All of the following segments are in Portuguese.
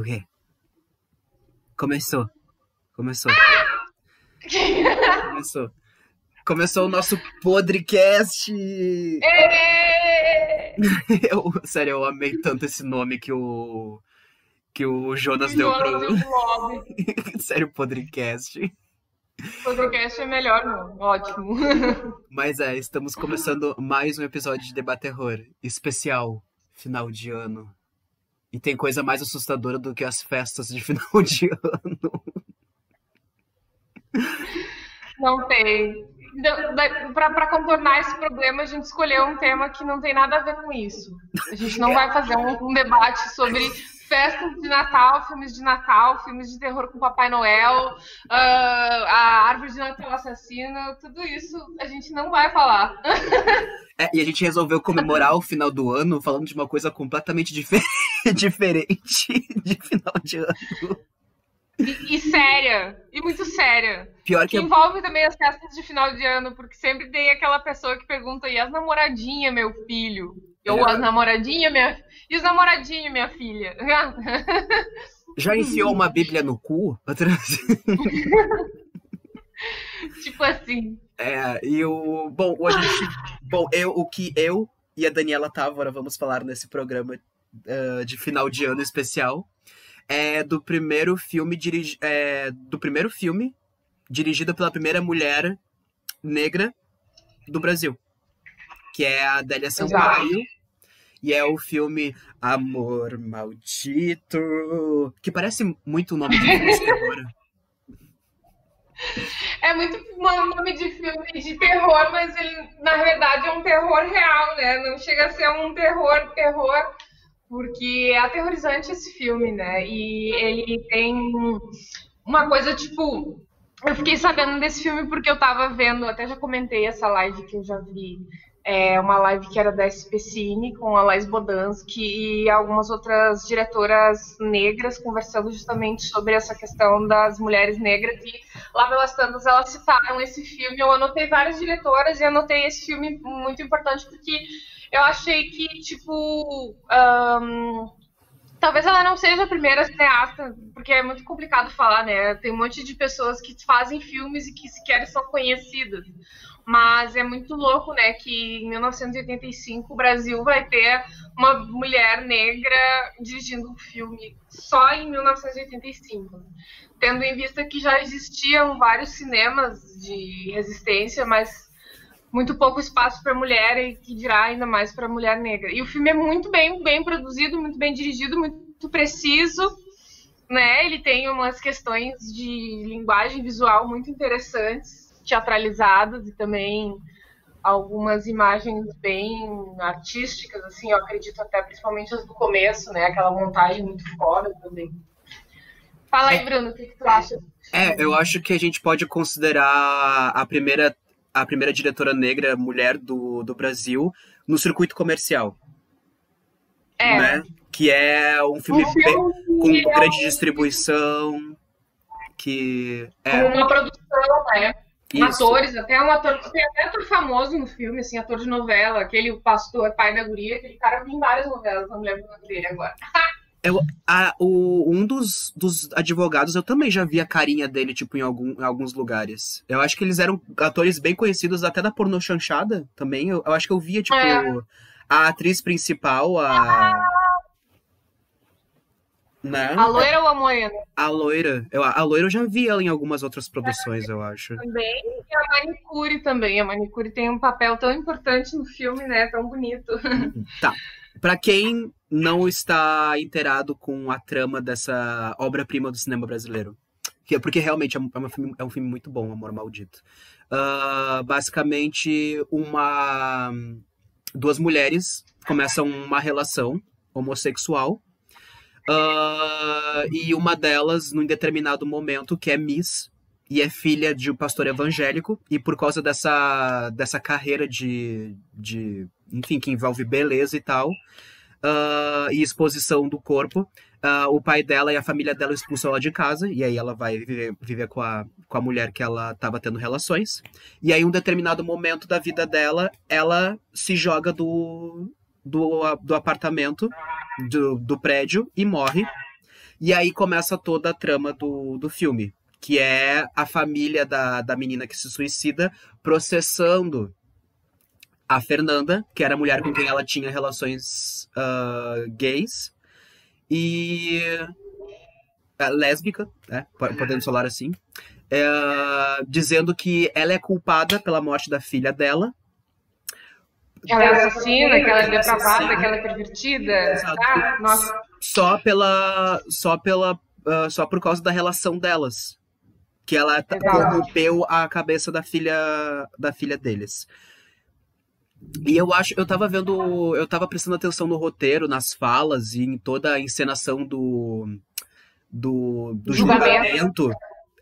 O quê? Começou. Começou. Começou. Começou o nosso podcast. Eu, sério, eu amei tanto esse nome que o que o Jonas deu pro. sério, podcast. Podcast é melhor, não. Ótimo. Mas é, estamos começando mais um episódio de Debate Terror especial, final de ano. E tem coisa mais assustadora do que as festas de final de ano. Não tem. Para contornar esse problema, a gente escolheu um tema que não tem nada a ver com isso. A gente não vai fazer um, um debate sobre festas de Natal, filmes de Natal, filmes de terror com Papai Noel, uh, a árvore de Natal assassina, tudo isso a gente não vai falar. É, e a gente resolveu comemorar o final do ano falando de uma coisa completamente difer diferente de final de ano. E, e, séria, e muito séria. Pior que, que envolve também as festas de final de ano, porque sempre tem aquela pessoa que pergunta, e as namoradinhas, meu filho? Ou é. as namoradinhas, minha... E os namoradinhos, minha filha? Já enfiou uma bíblia no cu? tipo assim. É, e o... Bom, a gente... Bom, eu, o que eu e a Daniela Távora vamos falar nesse programa uh, de final de ano especial é do primeiro filme dirigi é, do primeiro filme dirigido pela primeira mulher negra do Brasil, que é a Adélia Sampaio. E é o filme Amor Maldito, que parece muito o nome de filme de terror. É muito um nome de filme de terror, mas ele, na verdade, é um terror real, né? Não chega a ser um terror, terror porque é aterrorizante esse filme, né? E ele tem uma coisa tipo. Eu fiquei sabendo desse filme porque eu tava vendo, até já comentei essa live que eu já vi. É uma live que era da SPCine com a Laís Bodansky e algumas outras diretoras negras conversando justamente sobre essa questão das mulheres negras e lá pelas tantas elas citaram esse filme. Eu anotei várias diretoras e anotei esse filme muito importante porque eu achei que, tipo. Um, talvez ela não seja a primeira cineasta, porque é muito complicado falar, né? Tem um monte de pessoas que fazem filmes e que sequer são conhecidas. Mas é muito louco, né, que em 1985 o Brasil vai ter uma mulher negra dirigindo um filme só em 1985. Tendo em vista que já existiam vários cinemas de resistência, mas muito pouco espaço para mulher e que dirá ainda mais para mulher negra. E o filme é muito bem, bem produzido, muito bem dirigido, muito preciso, né? Ele tem umas questões de linguagem visual muito interessantes, teatralizadas e também algumas imagens bem artísticas, assim, eu acredito até principalmente as do começo, né? Aquela montagem muito foda também. Fala aí, é. Bruno, o que, que tu acha? É, eu acho que a gente pode considerar a primeira a primeira diretora negra mulher do, do Brasil no circuito comercial. É. Né? Que é um filme, um filme com é grande um... distribuição. Que é. Uma produção, né? Isso. Atores, até um ator, tem até ator famoso no filme, assim, ator de novela, aquele pastor, pai da guria, aquele cara em várias novelas, não me lembro o nome dele agora. Eu, a, o, um dos, dos advogados, eu também já vi a carinha dele, tipo, em, algum, em alguns lugares. Eu acho que eles eram atores bem conhecidos, até da porno chanchada também. Eu, eu acho que eu via, tipo, é. a atriz principal, a. Né? A loira ou a morena? A loira. Eu, a loira eu já vi ela em algumas outras produções, eu acho. Também. E a manicure também. A manicure tem um papel tão importante no filme, né? Tão bonito. Tá. Pra quem não está inteirado com a trama dessa obra-prima do cinema brasileiro. É porque realmente é um, filme, é um filme muito bom, Amor Maldito. Uh, basicamente, uma duas mulheres começam uma relação homossexual uh, e uma delas, num determinado momento, que é Miss e é filha de um pastor evangélico e por causa dessa, dessa carreira de, de enfim, que envolve beleza e tal, uh, e exposição do corpo. Uh, o pai dela e a família dela expulsam ela de casa, e aí ela vai viver, viver com, a, com a mulher que ela estava tendo relações. E aí, em um determinado momento da vida dela, ela se joga do, do, do apartamento, do, do prédio, e morre. E aí começa toda a trama do, do filme, que é a família da, da menina que se suicida processando a Fernanda, que era a mulher com quem ela tinha relações uh, gays, e uh, lésbica, né? podemos falar assim, uh, dizendo que ela é culpada pela morte da filha dela. Ela é assassina, que ela é depravada, que ela é pervertida. Exato. Ah, nossa. Só pela. Só pela. Uh, só por causa da relação delas. Que ela corrompeu a cabeça da filha da filha deles. E eu acho, eu tava vendo, eu tava prestando atenção no roteiro, nas falas e em toda a encenação do do, do julgamento. julgamento.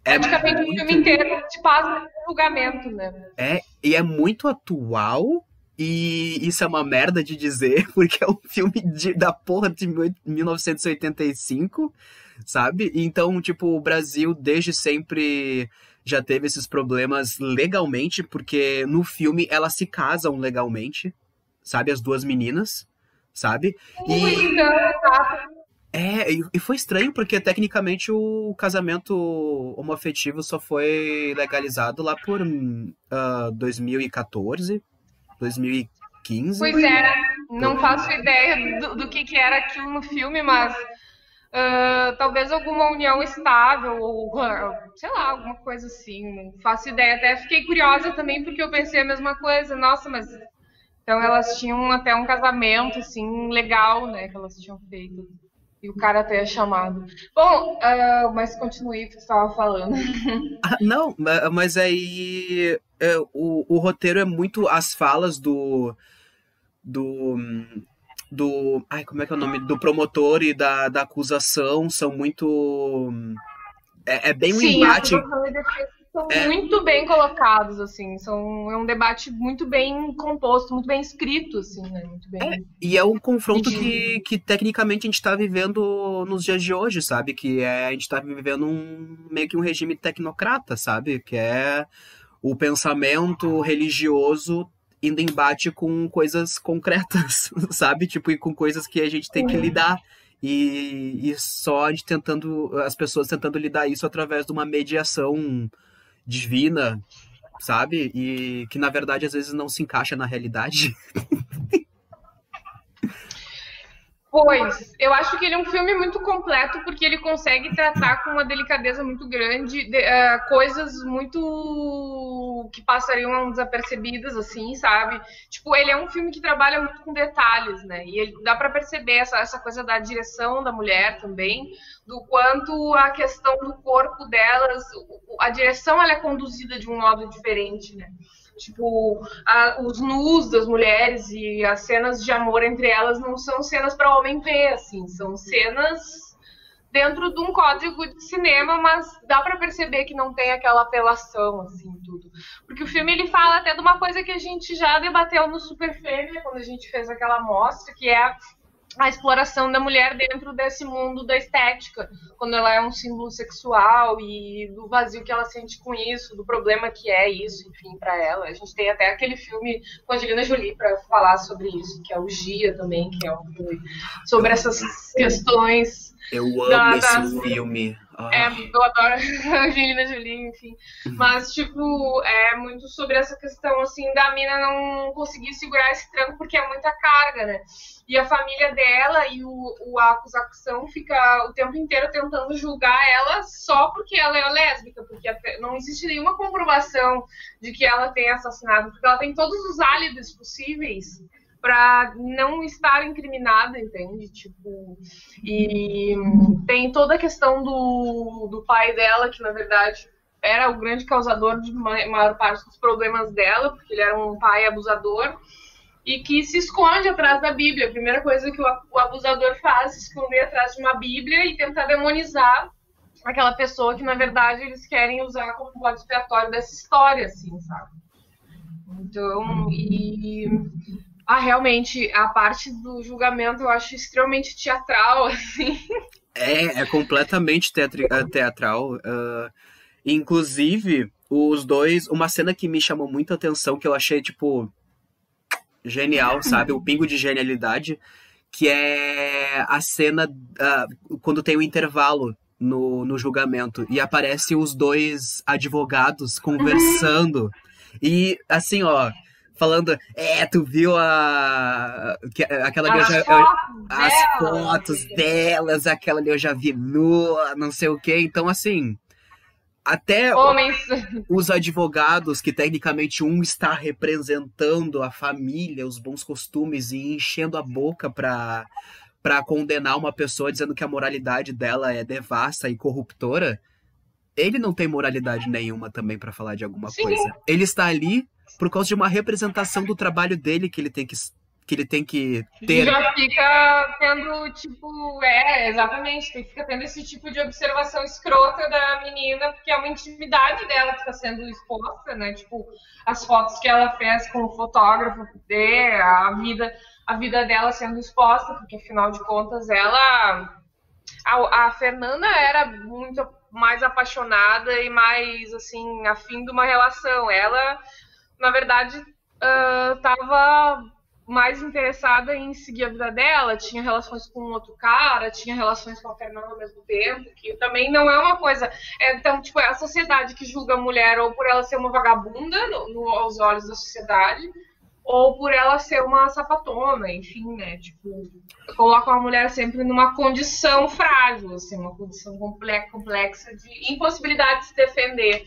É Praticamente muito... o filme inteiro te passa julgamento, né? É, e é muito atual, e isso é uma merda de dizer, porque é um filme de, da porra de 1985, sabe? Então, tipo, o Brasil desde sempre já teve esses problemas legalmente, porque no filme elas se casam legalmente, sabe? As duas meninas, sabe? E... É, e foi estranho porque tecnicamente o casamento homoafetivo só foi legalizado lá por uh, ah, 2014, 2015. Pois é, não faço ideia do, do que, que era aquilo no filme, mas Uh, talvez alguma união estável, ou sei lá, alguma coisa assim. Não faço ideia. Até fiquei curiosa também, porque eu pensei a mesma coisa. Nossa, mas. Então elas tinham até um casamento, assim, legal, né? Que elas tinham feito. E o cara até é chamado. Bom, uh, mas continue o que você estava falando. Ah, não, mas aí. É, o, o roteiro é muito as falas do. Do do. Ai, como é que é o nome? Do promotor e da, da acusação são muito. É, é bem um Sim, embate. São é... muito bem colocados, assim. São, é um debate muito bem composto, muito bem escrito, assim, né? Muito bem... É, e é um confronto que, que tecnicamente a gente está vivendo nos dias de hoje, sabe? Que é, a gente está vivendo um meio que um regime tecnocrata, sabe? Que é o pensamento religioso indo em embate com coisas concretas, sabe? Tipo, e com coisas que a gente tem que lidar. E, e só gente tentando, as pessoas tentando lidar isso através de uma mediação divina, sabe? E que na verdade às vezes não se encaixa na realidade. Pois, eu acho que ele é um filme muito completo porque ele consegue tratar com uma delicadeza muito grande de, uh, coisas muito que passariam desapercebidas, assim, sabe? Tipo, ele é um filme que trabalha muito com detalhes, né? E ele, dá para perceber essa, essa coisa da direção da mulher também, do quanto a questão do corpo delas, a direção ela é conduzida de um modo diferente, né? Tipo, a, os nus das mulheres e as cenas de amor entre elas não são cenas para homem ver, assim, são cenas dentro de um código de cinema, mas dá para perceber que não tem aquela apelação, assim, tudo. Porque o filme ele fala até de uma coisa que a gente já debateu no Super Fêmea, quando a gente fez aquela mostra, que é a exploração da mulher dentro desse mundo da estética, quando ela é um símbolo sexual e do vazio que ela sente com isso, do problema que é isso, enfim, para ela. A gente tem até aquele filme com a Angelina Jolie para falar sobre isso, que é o Gia também, que é um filme sobre essas questões. Eu amo da, esse filme. Ah. É, eu adoro a Angelina Jolie, enfim. Uhum. Mas, tipo, é muito sobre essa questão, assim, da mina não conseguir segurar esse tranco porque é muita carga, né? E a família dela e o, o, a acusação fica o tempo inteiro tentando julgar ela só porque ela é lésbica, porque não existe nenhuma comprovação de que ela tenha assassinado, porque ela tem todos os álibis possíveis para não estar incriminada, entende? Tipo, e tem toda a questão do, do pai dela, que na verdade era o grande causador de maior parte dos problemas dela, porque ele era um pai abusador e que se esconde atrás da Bíblia. A primeira coisa que o abusador faz é esconder atrás de uma Bíblia e tentar demonizar aquela pessoa que na verdade eles querem usar como bode expiatório dessa história, assim, sabe? Então, e ah, realmente, a parte do julgamento eu acho extremamente teatral, assim. É, é completamente é, teatral. Uh, inclusive, os dois. Uma cena que me chamou muita atenção, que eu achei, tipo. Genial, sabe? O pingo de genialidade. que é a cena uh, quando tem o intervalo no, no julgamento e aparece os dois advogados conversando. E assim, ó, falando, é, tu viu a. aquela ali eu já. Fotos as fotos delas, aquela ali eu já vi nua, não sei o quê. Então, assim. Até Homens. os advogados, que tecnicamente um está representando a família, os bons costumes e enchendo a boca para para condenar uma pessoa dizendo que a moralidade dela é devassa e corruptora, ele não tem moralidade nenhuma também para falar de alguma Sim. coisa. Ele está ali por causa de uma representação do trabalho dele que ele tem que que ele tem que ter. Já fica tendo, tipo, é, exatamente, fica tendo esse tipo de observação escrota da menina, porque é uma intimidade dela que está sendo exposta, né? Tipo, as fotos que ela fez com o fotógrafo, a vida, a vida dela sendo exposta, porque afinal de contas ela. A, a Fernanda era muito mais apaixonada e mais, assim, afim de uma relação. Ela, na verdade, estava uh, mais interessada em seguir a vida dela, tinha relações com outro cara, tinha relações com a Fernanda ao mesmo tempo, que também não é uma coisa. É, então, tipo, é a sociedade que julga a mulher ou por ela ser uma vagabunda no, no, aos olhos da sociedade, ou por ela ser uma sapatona, enfim, né? Tipo, coloca a mulher sempre numa condição frágil, assim, uma condição complexa de impossibilidade de se defender,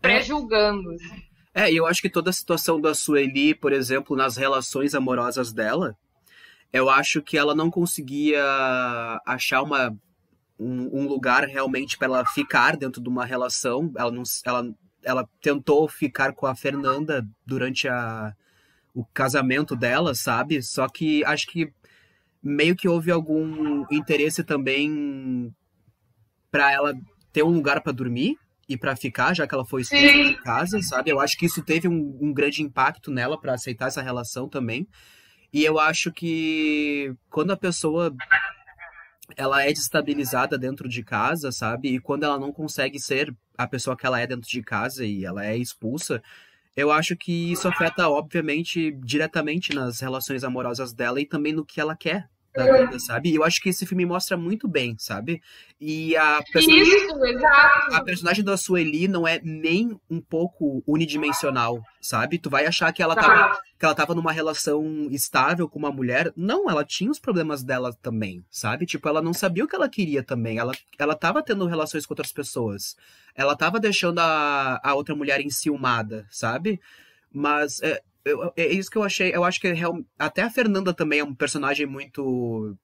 pré-julgando. Assim. É, e eu acho que toda a situação da Sueli, por exemplo, nas relações amorosas dela, eu acho que ela não conseguia achar uma, um, um lugar realmente para ela ficar dentro de uma relação. Ela, não, ela, ela tentou ficar com a Fernanda durante a, o casamento dela, sabe? Só que acho que meio que houve algum interesse também para ela ter um lugar para dormir, e para ficar, já que ela foi expulsa Sim. de casa, sabe? Eu acho que isso teve um, um grande impacto nela para aceitar essa relação também. E eu acho que quando a pessoa ela é destabilizada dentro de casa, sabe? E quando ela não consegue ser a pessoa que ela é dentro de casa e ela é expulsa, eu acho que isso afeta, obviamente, diretamente nas relações amorosas dela e também no que ela quer da vida, sabe? E eu acho que esse filme mostra muito bem, sabe? E a personagem, Isso, exato. a personagem da Sueli não é nem um pouco unidimensional, sabe? Tu vai achar que ela tá. tava, que ela tava numa relação estável com uma mulher. Não, ela tinha os problemas dela também, sabe? Tipo, ela não sabia o que ela queria também. Ela, ela tava tendo relações com outras pessoas. Ela tava deixando a, a outra mulher enciumada, sabe? Mas é, eu, é isso que eu achei. Eu acho que real, até a Fernanda também é um personagem muito.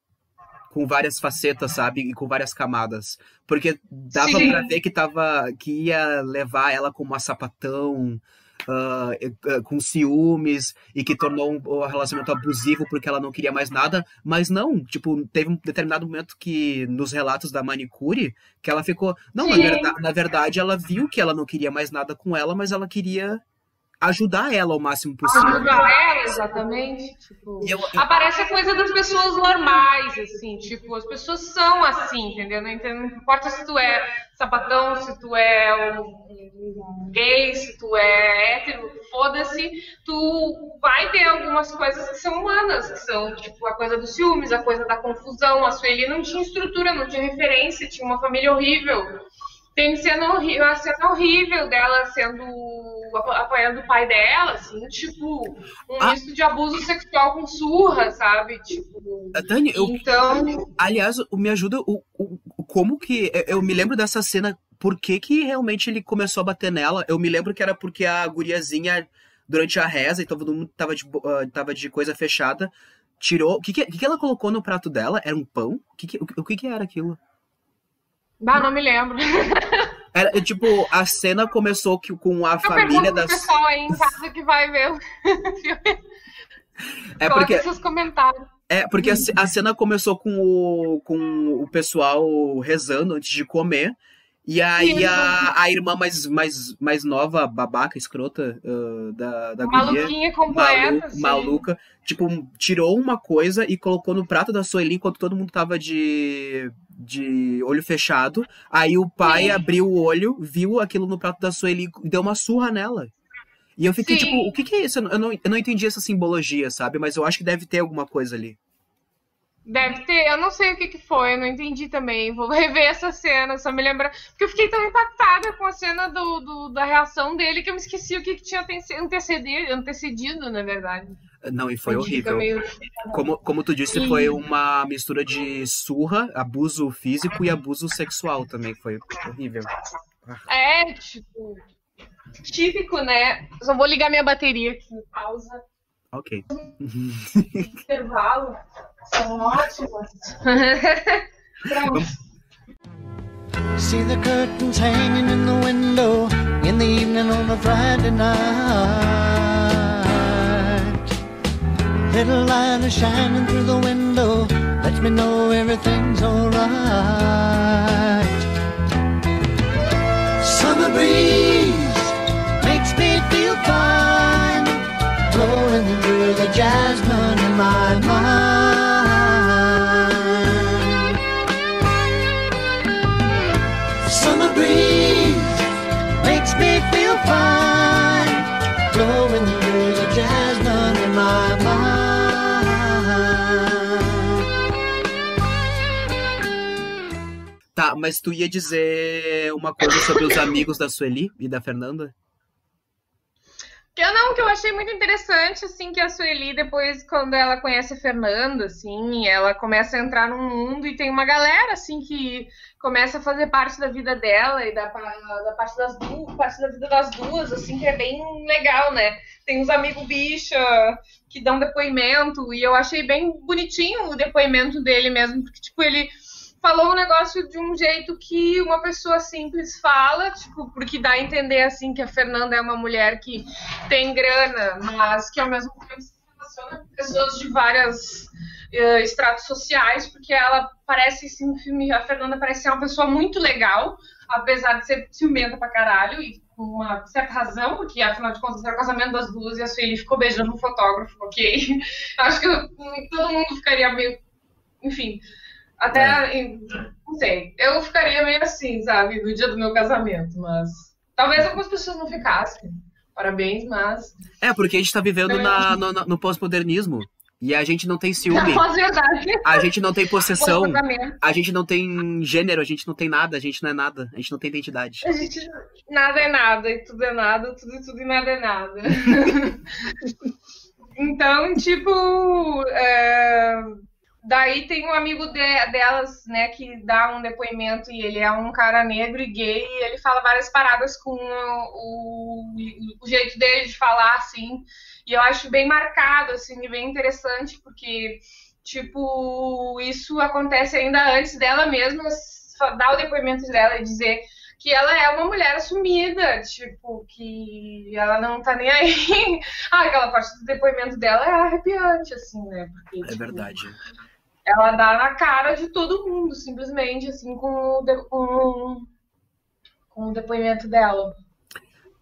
com várias facetas, sabe? E com várias camadas. Porque dava Sim. pra ver que tava. que ia levar ela como uma sapatão. Uh, com ciúmes e que tornou um, um relacionamento abusivo porque ela não queria mais nada, mas não, tipo, teve um determinado momento que nos relatos da manicure que ela ficou, não, na, verdade, na verdade ela viu que ela não queria mais nada com ela, mas ela queria ajudar ela ao máximo possível. Ajudar ela, exatamente. Tipo, eu, eu... Aparece a coisa das pessoas normais, assim, tipo, as pessoas são assim, entendeu? Não, não importa se tu é sapatão, se tu é um, gay, se tu é hétero, foda-se, tu vai ter algumas coisas que são humanas, que são, tipo, a coisa dos ciúmes, a coisa da confusão. A Sueli não tinha estrutura, não tinha referência, tinha uma família horrível. Tem cena, uma cena horrível dela sendo apoiando o pai dela, assim, tipo, um ah. misto de abuso sexual com surra, sabe? Tipo. Dani, eu. Então. Aliás, me ajuda o, o, como que. Eu me lembro dessa cena. Por que, que realmente ele começou a bater nela? Eu me lembro que era porque a guriazinha, durante a reza, e todo mundo tava de, uh, tava de coisa fechada, tirou. O que, que, que ela colocou no prato dela? Era um pão? O que, que, o que, que era aquilo? Bah, não me lembro. Era, tipo, a cena começou que, com a Eu família das. pessoal aí em casa que vai ver o filme. É porque. seus comentários. É, porque a, a, cena começou com o, com o pessoal rezando antes de comer. E aí a, a irmã mais, mais, mais nova, babaca, escrota uh, da, da Maluquinha completa, malu, maluca, tipo, tirou uma coisa e colocou no prato da Sueli enquanto todo mundo tava de, de olho fechado. Aí o pai Sim. abriu o olho, viu aquilo no prato da Sueli e deu uma surra nela. E eu fiquei Sim. tipo, o que, que é isso? Eu não, eu não entendi essa simbologia, sabe? Mas eu acho que deve ter alguma coisa ali. Deve ter, eu não sei o que, que foi, eu não entendi também. Vou rever essa cena, só me lembrar. Porque eu fiquei tão impactada com a cena do, do da reação dele que eu me esqueci o que, que tinha antecedido, antecedido, na verdade. Não, e foi horrível. Meio... Como, como tu disse, e... foi uma mistura de surra, abuso físico e abuso sexual também. Foi horrível. É, tipo. Típico, né? Só vou ligar minha bateria aqui. Pausa. Ok. Intervalo. São ótimos. See the curtains hanging in the window in the evening on a Friday night. Little light is shining through the window, lets me know everything's alright. Summer breeze makes me feel fine, blowing through the jasmine in my Tá, mas tu ia dizer uma coisa sobre os amigos da Sueli e da Fernanda? Que eu não, que eu achei muito interessante, assim, que a Sueli, depois, quando ela conhece a Fernanda, assim, ela começa a entrar num mundo e tem uma galera, assim, que começa a fazer parte da vida dela e da, da parte das duas, parte da vida das duas, assim, que é bem legal, né? Tem uns amigos bicha que dão depoimento, e eu achei bem bonitinho o depoimento dele mesmo, porque, tipo, ele falou um negócio de um jeito que uma pessoa simples fala, tipo, porque dá a entender assim que a Fernanda é uma mulher que tem grana, mas que ao mesmo tempo se relaciona com pessoas de várias uh, estratos sociais, porque ela parece no filme, a Fernanda parece ser uma pessoa muito legal, apesar de ser ciumenta pra caralho e com uma certa razão, porque afinal de contas era o casamento das duas e a Sueli ficou beijando um fotógrafo, ok? Acho que todo mundo ficaria meio, enfim, até, é. não sei, eu ficaria meio assim, sabe, no dia do meu casamento, mas talvez algumas pessoas não ficassem. Parabéns, mas. É, porque a gente tá vivendo na, no, no pós-modernismo. E a gente não tem ciúme. A gente não tem possessão. A gente não tem gênero, a gente não tem nada, a gente não é nada, a gente não tem identidade. A gente nada é nada, e tudo é nada, tudo e tudo e nada é nada. então, tipo. É Daí tem um amigo de, delas, né, que dá um depoimento e ele é um cara negro e gay e ele fala várias paradas com o, o, o jeito dele de falar, assim. E eu acho bem marcado, assim, e bem interessante, porque, tipo, isso acontece ainda antes dela mesma dar o depoimento dela e dizer que ela é uma mulher assumida, tipo, que ela não tá nem aí. ah, aquela parte do depoimento dela é arrepiante, assim, né? Porque, é tipo, verdade ela dá na cara de todo mundo, simplesmente, assim, com o, de, com, com o depoimento dela.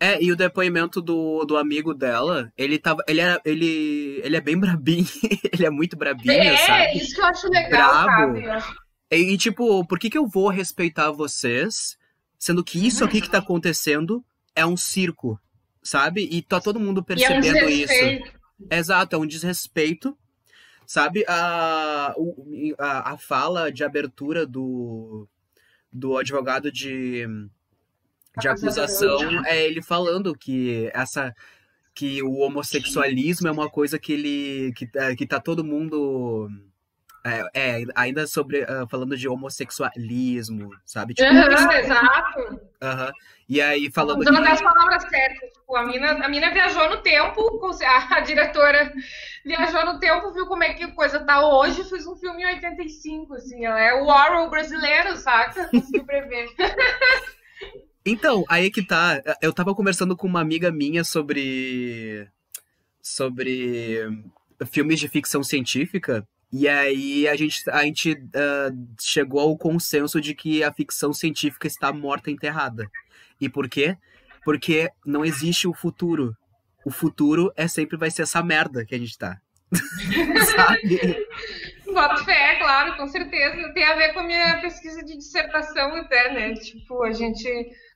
É, e o depoimento do, do amigo dela, ele tava. Ele, era, ele, ele é bem brabinho. ele é muito brabinho, é, sabe? É, isso que eu acho legal, Brabo. sabe? E, tipo, por que, que eu vou respeitar vocês, sendo que isso aqui que tá acontecendo é um circo, sabe? E tá todo mundo percebendo é um isso. Exato, é um desrespeito Sabe a, a, a fala de abertura do, do advogado de, de acusação é ele falando que essa que o homossexualismo é uma coisa que ele que, é, que tá todo mundo é, é, ainda sobre uh, falando de homossexualismo, sabe? Tipo, uhum, exato. Uhum. E aí falando. Usando que... as palavras certas. Tipo, a mina, a mina viajou no tempo, a, diretora viajou no tempo, viu como é que a coisa tá hoje, fez um filme em 85, assim. Ela é o Orwell brasileiro, saca? Conseguiu prever. Então, aí que tá. Eu tava conversando com uma amiga minha sobre. sobre filmes de ficção científica. E aí a gente, a gente uh, chegou ao consenso de que a ficção científica está morta enterrada. E por quê? Porque não existe o futuro. O futuro é sempre vai ser essa merda que a gente tá. Sabe? Boto fé, claro, com certeza. Tem a ver com a minha pesquisa de dissertação até, né? Tipo, a gente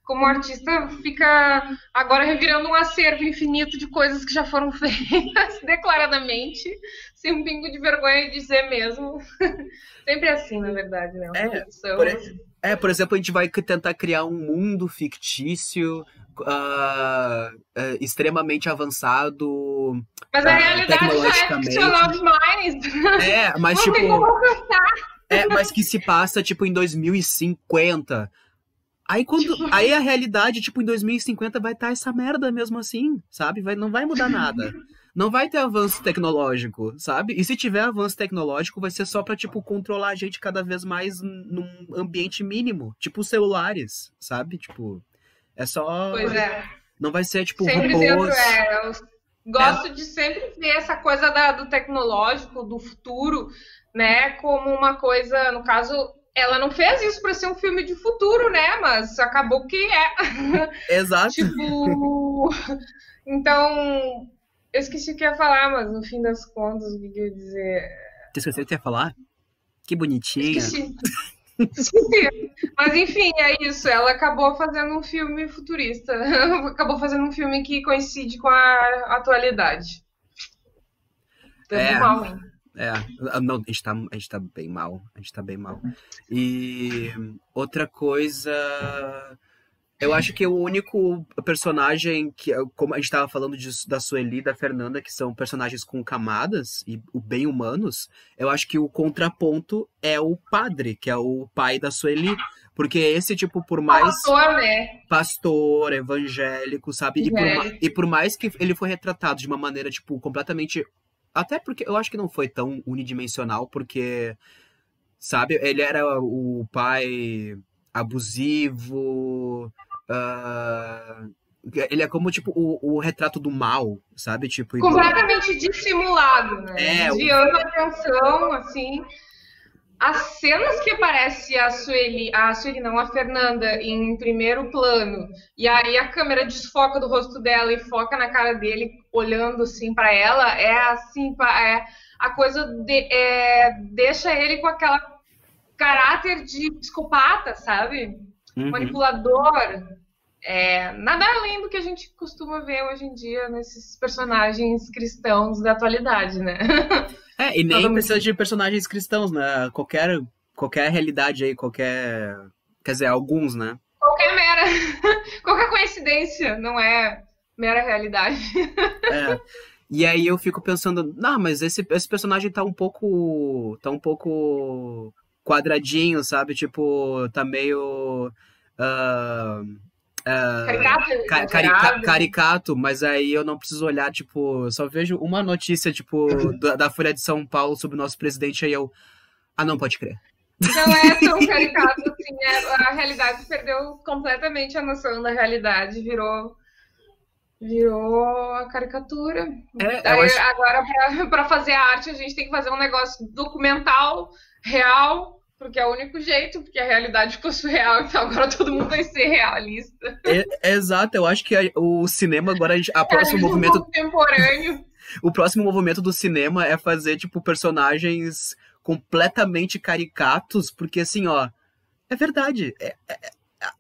como artista, fica agora revirando um acervo infinito de coisas que já foram feitas declaradamente, sem um pingo de vergonha de dizer mesmo. Sempre assim, na verdade, né? É, por, é, por exemplo, a gente vai tentar criar um mundo fictício Uh, uh, extremamente avançado. Mas a uh, realidade já é ficcional demais. É, mas Não tipo. É, mas que se passa, tipo, em 2050. Aí quando. Aí a realidade, tipo, em 2050 vai estar tá essa merda mesmo assim, sabe? Vai, não vai mudar nada. Não vai ter avanço tecnológico, sabe? E se tiver avanço tecnológico, vai ser só pra, tipo, controlar a gente cada vez mais num ambiente mínimo. Tipo celulares, sabe? Tipo. É só. Pois é. Não vai ser, tipo, sempre robôs. É, eu gosto é. de sempre ver essa coisa da, do tecnológico, do futuro, né? Como uma coisa, no caso, ela não fez isso para ser um filme de futuro, né? Mas acabou que é. Exato. tipo. Então. Eu esqueci o que ia falar, mas no fim das contas, o que eu ia dizer. Você esqueceu o que ia falar? Que bonitinha. Esqueci. Mas enfim, é isso. Ela acabou fazendo um filme futurista. acabou fazendo um filme que coincide com a atualidade. Tudo é, mal, hein? É, não, a gente, tá, a gente tá bem mal. A gente tá bem mal. E outra coisa. Eu acho que o único personagem que, como a gente estava falando de, da Sueli e da Fernanda, que são personagens com camadas e bem humanos, eu acho que o contraponto é o padre, que é o pai da Sueli. Porque esse, tipo, por mais. Pastor, né? Pastor, evangélico, sabe? E por, e por mais que ele foi retratado de uma maneira, tipo, completamente. Até porque eu acho que não foi tão unidimensional, porque. Sabe? Ele era o pai abusivo. Uh, ele é como, tipo, o, o, retrato do mal, sabe? Tipo, Completamente dissimulado, né? É, Desviando o... a atenção, assim. As cenas que aparece a Sueli, a Sueli não, a Fernanda, em primeiro plano, e aí a câmera desfoca do rosto dela e foca na cara dele, olhando assim para ela, é assim, é, a coisa de, é, deixa ele com aquela caráter de psicopata, sabe? Uhum. Manipulador. É, nada além do que a gente costuma ver hoje em dia nesses personagens cristãos da atualidade, né? É, e nem precisa de personagens cristãos, né? Qualquer, qualquer realidade aí, qualquer. Quer dizer, alguns, né? Qualquer mera. qualquer coincidência, não é mera realidade. É. E aí eu fico pensando, não, mas esse, esse personagem tá um pouco. tá um pouco quadradinho, sabe? Tipo, tá meio. Uh, Uh, caricato, ca carica caricato, mas aí eu não preciso olhar, tipo, só vejo uma notícia, tipo, da, da, Folha de São Paulo sobre o nosso presidente, aí eu. Ah, não, pode crer. Não é tão caricato assim, é, a realidade perdeu completamente a noção da realidade, virou. Virou a caricatura. É, aí, acho... Agora, para fazer arte, a gente tem que fazer um negócio documental, real, porque é o único jeito, porque a realidade ficou surreal, então agora todo mundo vai ser realista. É, é exato, eu acho que a, o cinema agora, a, a próximo movimento... Contemporâneo. o próximo movimento do cinema é fazer, tipo, personagens completamente caricatos, porque assim, ó, é verdade, é, é,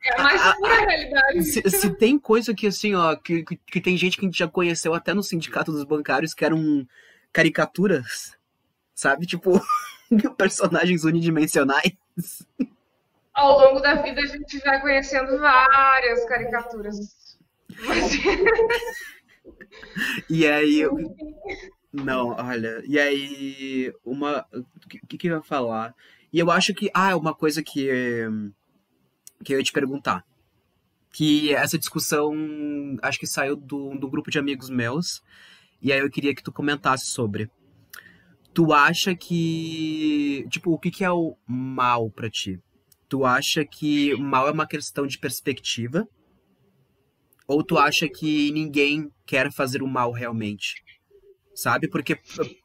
é a mais pura realidade. Se, se, tem coisa que, assim, ó, que, que, que, tem gente que a gente já conheceu até no sindicato dos bancários que eram caricaturas, sabe? Tipo, personagens unidimensionais. Ao longo da vida a gente vai conhecendo várias caricaturas. e aí. Eu... Não, olha. E aí. Uma. O que, que eu ia falar? E eu acho que. Ah, uma coisa que. Que eu ia te perguntar. Que essa discussão. Acho que saiu do, do grupo de amigos meus. E aí eu queria que tu comentasse sobre tu acha que. Tipo, o que, que é o mal para ti? Tu acha que mal é uma questão de perspectiva? Ou tu acha que ninguém quer fazer o mal realmente? Sabe? Porque,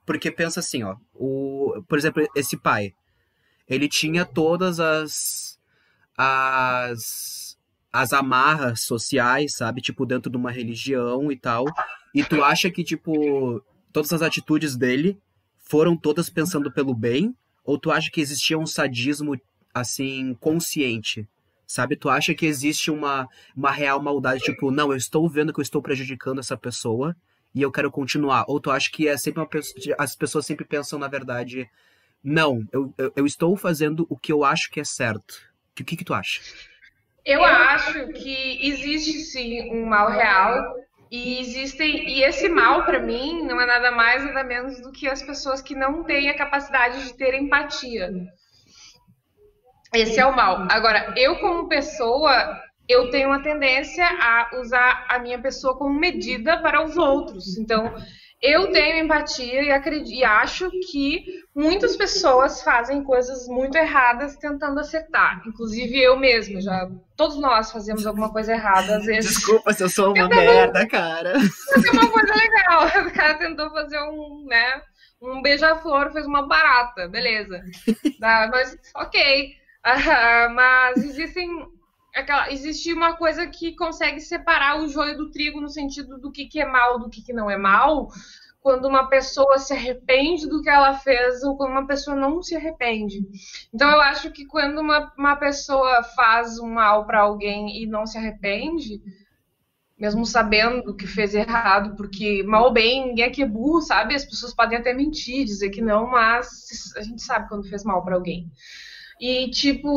porque pensa assim, ó. O, por exemplo, esse pai. Ele tinha todas as. As. as amarras sociais, sabe? Tipo, dentro de uma religião e tal. E tu acha que, tipo, todas as atitudes dele foram todas pensando pelo bem? Ou tu acha que existia um sadismo, assim, consciente? Sabe? Tu acha que existe uma, uma real maldade, tipo, não, eu estou vendo que eu estou prejudicando essa pessoa e eu quero continuar. Ou tu acha que é sempre pessoa. As pessoas sempre pensam, na verdade, não, eu, eu, eu estou fazendo o que eu acho que é certo. O que, que tu acha? Eu acho que existe sim um mal real e existem e esse mal para mim não é nada mais nada menos do que as pessoas que não têm a capacidade de ter empatia. Esse é o mal. Agora, eu como pessoa, eu tenho uma tendência a usar a minha pessoa como medida para os outros. Então, eu tenho empatia e, acredito, e acho que muitas pessoas fazem coisas muito erradas tentando acertar. Inclusive eu mesma, já todos nós fazemos alguma coisa errada às vezes. Desculpa se eu sou uma tentando, merda, cara. Fazer uma coisa legal. O cara tentou fazer um, né, um beija-flor, fez uma barata, beleza. Mas ok. Uh, mas existem aquela, existe uma coisa que consegue separar o joio do trigo no sentido do que, que é mal do que, que não é mal, quando uma pessoa se arrepende do que ela fez ou quando uma pessoa não se arrepende. Então eu acho que quando uma, uma pessoa faz um mal para alguém e não se arrepende, mesmo sabendo que fez errado, porque mal ou bem, ninguém aqui é burro, sabe? As pessoas podem até mentir, dizer que não, mas a gente sabe quando fez mal para alguém. E tipo,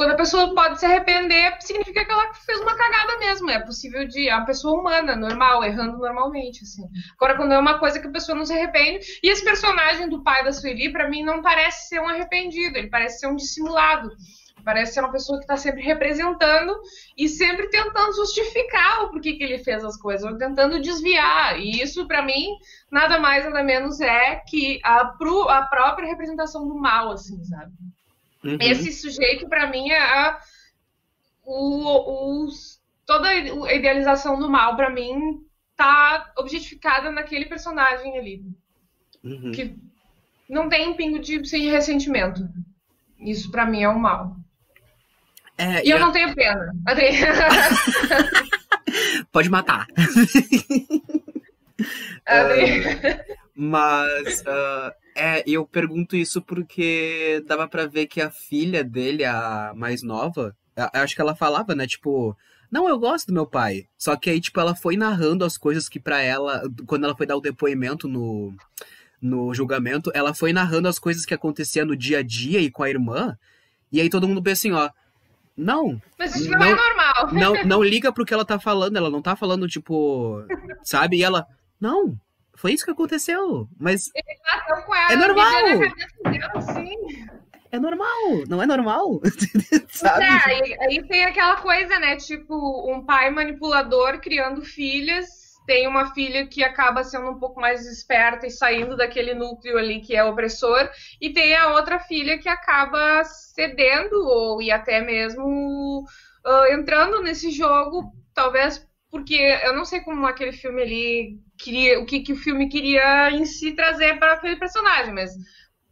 quando a pessoa pode se arrepender, significa que ela fez uma cagada mesmo. É possível de. É uma pessoa humana, normal, errando normalmente, assim. Agora, quando é uma coisa que a pessoa não se arrepende. E esse personagem do pai da Sueli, para mim, não parece ser um arrependido, ele parece ser um dissimulado. Parece ser uma pessoa que está sempre representando e sempre tentando justificar o porquê que ele fez as coisas, ou tentando desviar. E isso, para mim, nada mais, nada menos é que a, a própria representação do mal, assim, sabe? Uhum. Esse sujeito, para mim, é a, o, o, toda a idealização do mal, para mim, tá objetificada naquele personagem ali. Uhum. Que não tem um pingo de, de ressentimento. Isso, para mim, é o mal. É, e eu, eu não tenho pena. Pode matar. uh, mas uh, é, eu pergunto isso porque dava para ver que a filha dele, a mais nova, acho que ela falava, né, tipo, não, eu gosto do meu pai. Só que aí, tipo, ela foi narrando as coisas que para ela, quando ela foi dar o depoimento no, no julgamento, ela foi narrando as coisas que aconteciam no dia a dia e com a irmã. E aí todo mundo pensa assim, ó, não. Mas isso não, não é normal. Não, não liga pro que ela tá falando, ela não tá falando, tipo, sabe? E ela, não, foi isso que aconteceu. Mas. é normal! É normal, não é normal? Sabe? É, aí, aí tem aquela coisa, né? Tipo, um pai manipulador criando filhas tem uma filha que acaba sendo um pouco mais esperta e saindo daquele núcleo ali que é opressor, e tem a outra filha que acaba cedendo ou e até mesmo uh, entrando nesse jogo, talvez porque eu não sei como aquele filme ali queria, o que, que o filme queria em si trazer para aquele personagem, mas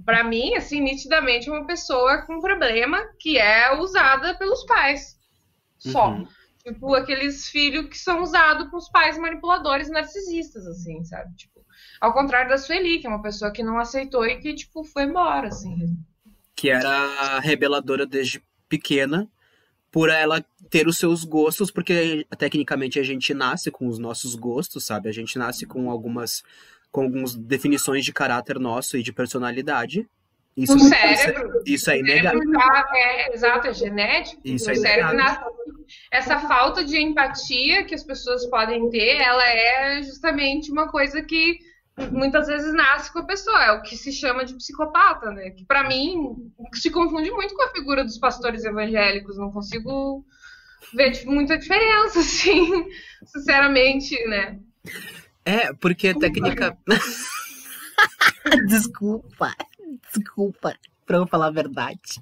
para mim, assim, nitidamente é uma pessoa com problema que é usada pelos pais. Só. Uhum. Tipo, aqueles filhos que são usados os pais manipuladores narcisistas, assim, sabe? Tipo, ao contrário da Sueli, que é uma pessoa que não aceitou e que, tipo, foi embora, assim. Que era rebeladora desde pequena por ela ter os seus gostos, porque tecnicamente a gente nasce com os nossos gostos, sabe? A gente nasce com algumas com algumas definições de caráter nosso e de personalidade. Isso, o cérebro. Isso, é inegável. É, exato, é genético. Isso é cérebro Essa falta de empatia que as pessoas podem ter, ela é justamente uma coisa que muitas vezes nasce com a pessoa, é o que se chama de psicopata, né? Que para mim se confunde muito com a figura dos pastores evangélicos, não consigo ver muita diferença, assim, sinceramente, né? É, porque a técnica. desculpa, desculpa, pra eu falar a verdade.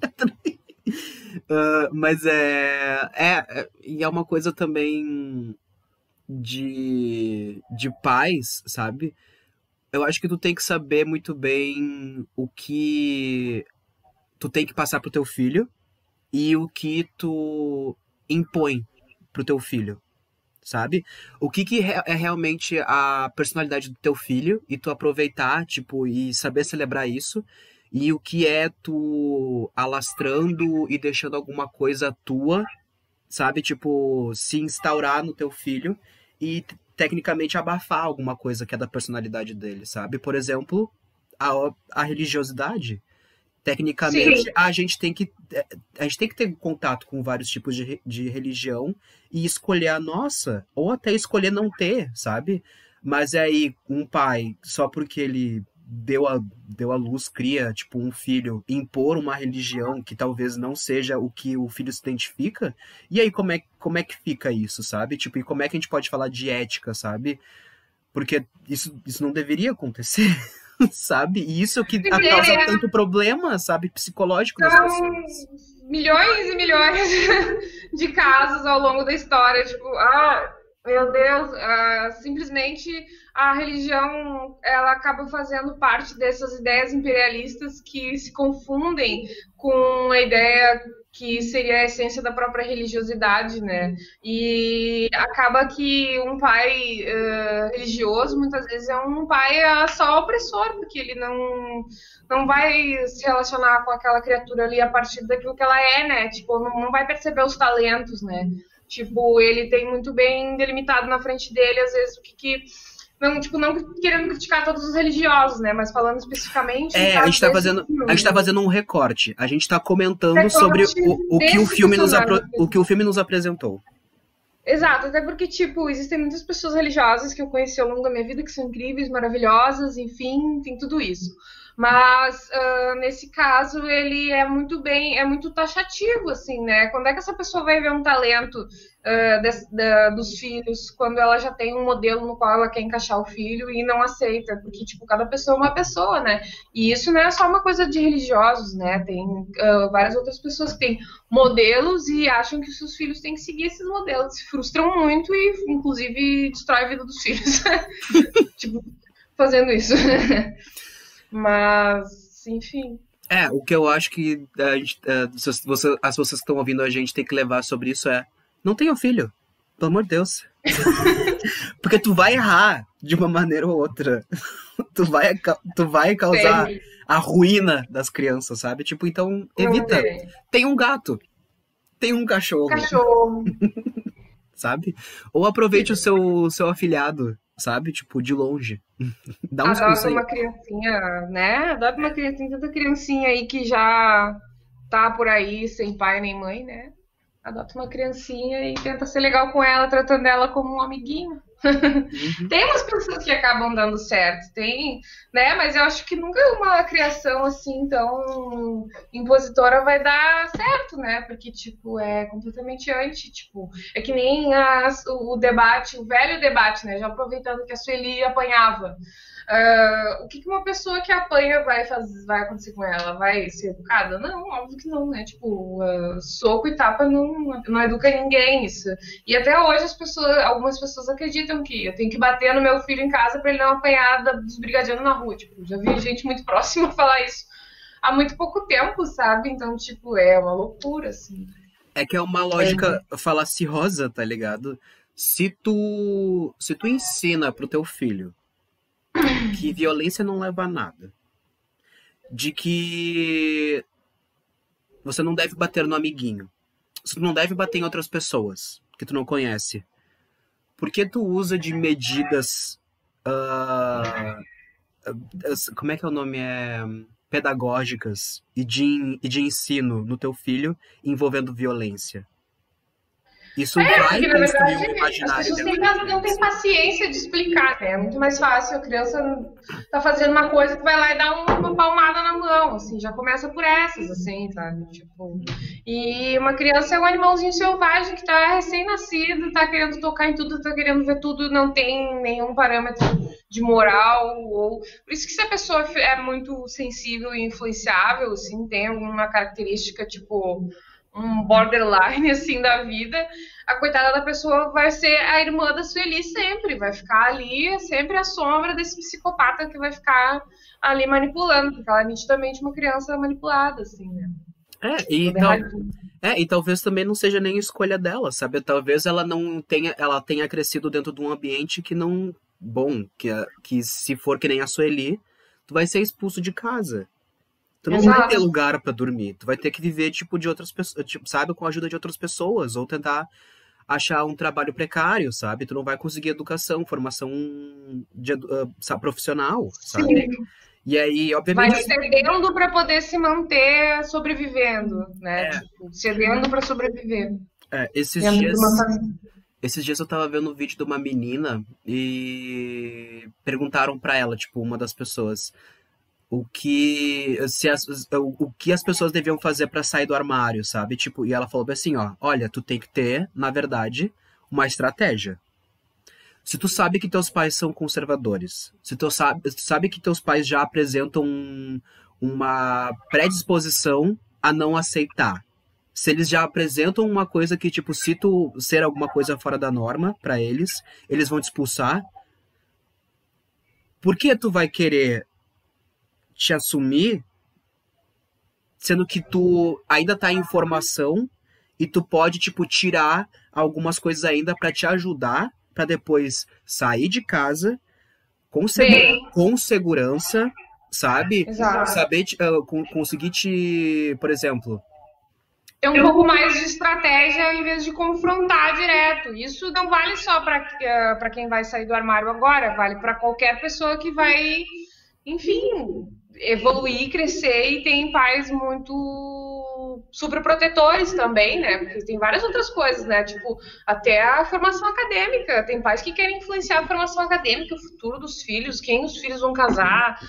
uh, mas é, é, é. E é uma coisa também de, de pais, sabe? Eu acho que tu tem que saber muito bem o que tu tem que passar pro teu filho e o que tu impõe pro teu filho, sabe? O que, que é realmente a personalidade do teu filho e tu aproveitar, tipo, e saber celebrar isso e o que é tu alastrando e deixando alguma coisa tua, sabe? Tipo, se instaurar no teu filho e tecnicamente abafar alguma coisa que é da personalidade dele, sabe? Por exemplo, a, a religiosidade. Tecnicamente, Sim. a gente tem que a gente tem que ter contato com vários tipos de, de religião e escolher a nossa, ou até escolher não ter, sabe? Mas aí, um pai, só porque ele deu a, deu a luz, cria, tipo, um filho, impor uma religião que talvez não seja o que o filho se identifica, e aí como é, como é que fica isso, sabe? Tipo, e como é que a gente pode falar de ética, sabe? Porque isso, isso não deveria acontecer, sabe? E isso que causa tanto problema, sabe, psicológico nas pessoas. Milhões e milhões de casos ao longo da história, tipo, ah, meu Deus, uh, simplesmente a religião ela acaba fazendo parte dessas ideias imperialistas que se confundem com a ideia que seria a essência da própria religiosidade, né? E acaba que um pai uh, religioso muitas vezes é um pai uh, só opressor, porque ele não não vai se relacionar com aquela criatura ali a partir daquilo que ela é, né? Tipo, não, não vai perceber os talentos, né? Tipo, ele tem muito bem delimitado na frente dele, às vezes, o que, que não, tipo, não querendo criticar todos os religiosos, né? Mas falando especificamente. É, a gente tá fazendo. A gente tá fazendo um recorte. A gente tá comentando recorte sobre o, o que o filme nos apro... o que o filme nos apresentou. Exato, até porque, tipo, existem muitas pessoas religiosas que eu conheci ao longo da minha vida que são incríveis, maravilhosas, enfim, tem tudo isso. Mas uh, nesse caso ele é muito bem, é muito taxativo, assim, né? Quando é que essa pessoa vai ver um talento uh, de, de, dos filhos quando ela já tem um modelo no qual ela quer encaixar o filho e não aceita? Porque, tipo, cada pessoa é uma pessoa, né? E isso não é só uma coisa de religiosos, né? Tem uh, várias outras pessoas que têm modelos e acham que os seus filhos têm que seguir esses modelos. Se frustram muito e, inclusive, destrói a vida dos filhos. tipo, fazendo isso. Mas, enfim. É, o que eu acho que a gente, é, você, as pessoas que estão ouvindo a gente tem que levar sobre isso é: não tenha filho. Pelo amor de Deus. Porque tu vai errar de uma maneira ou outra. tu vai, tu vai causar tem. a ruína das crianças, sabe? Tipo, então evita. Tem. um gato. Tem um cachorro. Cachorro. sabe? Ou aproveite o seu, seu afilhado sabe? Tipo, de longe. Dá um Adota uma criancinha, né? Adota uma criancinha, tanta criancinha aí que já tá por aí sem pai nem mãe, né? Adota uma criancinha e tenta ser legal com ela, tratando ela como um amiguinho. Uhum. tem umas pessoas que acabam dando certo, tem, né? Mas eu acho que nunca uma criação assim tão impositora vai dar certo, né? Porque, tipo, é completamente anti, tipo, é que nem as, o, debate, o velho debate, né? Já aproveitando que a Sueli apanhava. Uh, o que, que, uma pessoa que apanha vai fazer, vai acontecer com ela? Vai ser educada? Não, óbvio que não, né? Tipo, uh, soco e tapa não, não educa ninguém isso. E até hoje as pessoas, algumas pessoas acreditam que eu tenho que bater no meu filho em casa para ele não apanhar dos brigadianos na rua. Tipo, já vi gente muito próxima falar isso há muito pouco tempo, sabe? Então, tipo, é uma loucura, assim. É que é uma lógica é. falaciosa, tá ligado? Se tu, se tu ensina pro teu filho que violência não leva a nada. De que você não deve bater no amiguinho. Você não deve bater em outras pessoas que tu não conhece. Por que tu usa de medidas. Uh, como é que é o nome? É, pedagógicas e de, e de ensino no teu filho envolvendo violência? Isso é, vai porque, construir verdade, um imaginário. As pessoas não têm paciência de explicar, né? É muito mais fácil. A criança tá fazendo uma coisa, tu vai lá e dá uma palmada na mão, assim. Já começa por essas, assim, sabe? Tipo... E uma criança é um animalzinho selvagem que tá recém-nascido, tá querendo tocar em tudo, tá querendo ver tudo, não tem nenhum parâmetro de moral. ou Por isso que se a pessoa é muito sensível e influenciável, assim, tem alguma característica, tipo um borderline assim da vida, a coitada da pessoa vai ser a irmã da Sueli sempre, vai ficar ali sempre a sombra desse psicopata que vai ficar ali manipulando, porque ela é nitidamente uma criança manipulada, assim, né? É, e, tal, é, e talvez também não seja nem escolha dela, sabe? Talvez ela não tenha, ela tenha crescido dentro de um ambiente que não bom, que, que se for que nem a Sueli, tu vai ser expulso de casa, Tu não Exato. vai ter lugar para dormir. Tu vai ter que viver, tipo, de outras pessoas, tipo, sabe, com a ajuda de outras pessoas, ou tentar achar um trabalho precário, sabe? Tu não vai conseguir educação, formação de, uh, profissional, sabe? Sim. E aí, obviamente. Mas cedendo para poder se manter sobrevivendo, né? É. Tipo, cedendo para sobreviver. É, esses dias. Esses dias eu tava vendo um vídeo de uma menina e perguntaram para ela, tipo, uma das pessoas, o que se as, o, que as pessoas deviam fazer para sair do armário, sabe? Tipo, e ela falou assim, ó, olha, tu tem que ter, na verdade, uma estratégia. Se tu sabe que teus pais são conservadores, se tu sabe, tu sabe que teus pais já apresentam um, uma predisposição a não aceitar, se eles já apresentam uma coisa que, tipo, se tu ser alguma coisa fora da norma para eles, eles vão te expulsar, por que tu vai querer te assumir, sendo que tu ainda tá em formação e tu pode, tipo, tirar algumas coisas ainda para te ajudar para depois sair de casa com, segu com segurança, sabe? Exato. Saber uh, conseguir te, por exemplo, ter um pouco mais de estratégia em vez de confrontar direto. Isso não vale só para quem vai sair do armário agora, vale para qualquer pessoa que vai, enfim, evoluir, crescer e tem pais muito super protetores também, né? Porque tem várias outras coisas, né? Tipo, até a formação acadêmica. Tem pais que querem influenciar a formação acadêmica, o futuro dos filhos, quem os filhos vão casar,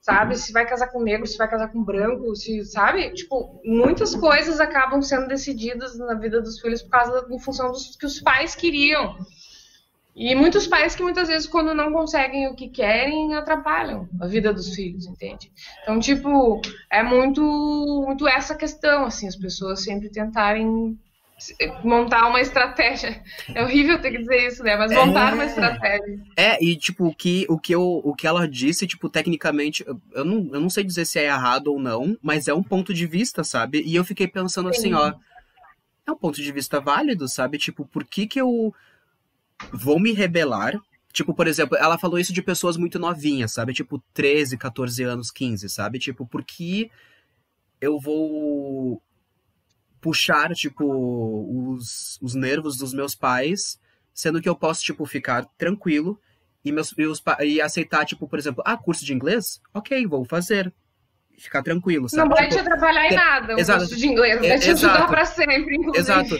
sabe? Se vai casar com negro, se vai casar com branco, se, sabe? Tipo, muitas coisas acabam sendo decididas na vida dos filhos por causa, em função dos que os pais queriam. E muitos pais que muitas vezes, quando não conseguem o que querem, atrapalham a vida dos filhos, entende? Então, tipo, é muito, muito essa questão, assim, as pessoas sempre tentarem montar uma estratégia. É horrível ter que dizer isso, né? Mas montar é, uma estratégia. É, e tipo, o que, o, que eu, o que ela disse, tipo, tecnicamente, eu não, eu não sei dizer se é errado ou não, mas é um ponto de vista, sabe? E eu fiquei pensando Sim. assim, ó. É um ponto de vista válido, sabe? Tipo, por que que eu vou me rebelar. Tipo, por exemplo, ela falou isso de pessoas muito novinhas, sabe? Tipo, 13, 14 anos, 15, sabe? Tipo, por que eu vou puxar, tipo, os, os nervos dos meus pais, sendo que eu posso, tipo, ficar tranquilo e, meus, e, os, e aceitar, tipo, por exemplo, ah, curso de inglês? Ok, vou fazer ficar tranquilo, sabe? Não vai tipo, te atrapalhar em nada o exato, curso de inglês, vai te exato, ajudar pra sempre, inclusive. Exato.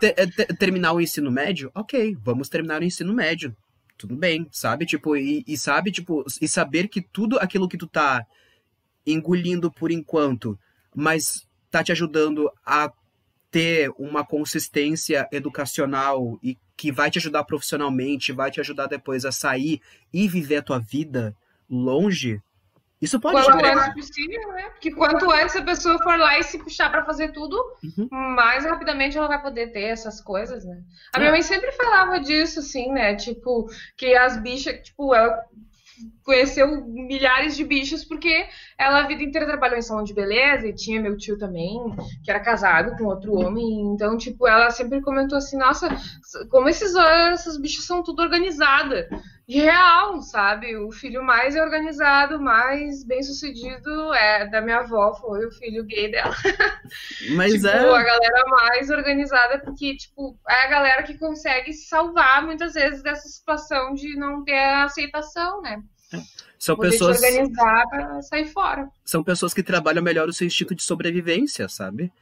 terminar o ensino médio? Ok, vamos terminar o ensino médio. Tudo bem, sabe? Tipo, e, e sabe, tipo, e saber que tudo aquilo que tu tá engolindo por enquanto, mas tá te ajudando a ter uma consistência educacional e que vai te ajudar profissionalmente, vai te ajudar depois a sair e viver a tua vida longe, isso pode quanto antes possível, né? Porque quanto antes a pessoa for lá e se puxar para fazer tudo, uhum. mais rapidamente ela vai poder ter essas coisas, né? A minha é. mãe sempre falava disso, assim, né? Tipo, que as bichas, tipo, ela conheceu milhares de bichos porque ela a vida inteira trabalhou em salão de beleza e tinha meu tio também, que era casado com outro homem. Então, tipo, ela sempre comentou assim: nossa, como esses, essas bichas são tudo organizadas. Real, sabe? O filho mais organizado, mais bem sucedido é da minha avó, foi o filho gay dela. Mas tipo, é. A galera mais organizada, porque, tipo, é a galera que consegue se salvar muitas vezes dessa situação de não ter aceitação, né? São Poder pessoas. organizar pra sair fora. São pessoas que trabalham melhor o seu instinto de sobrevivência, sabe?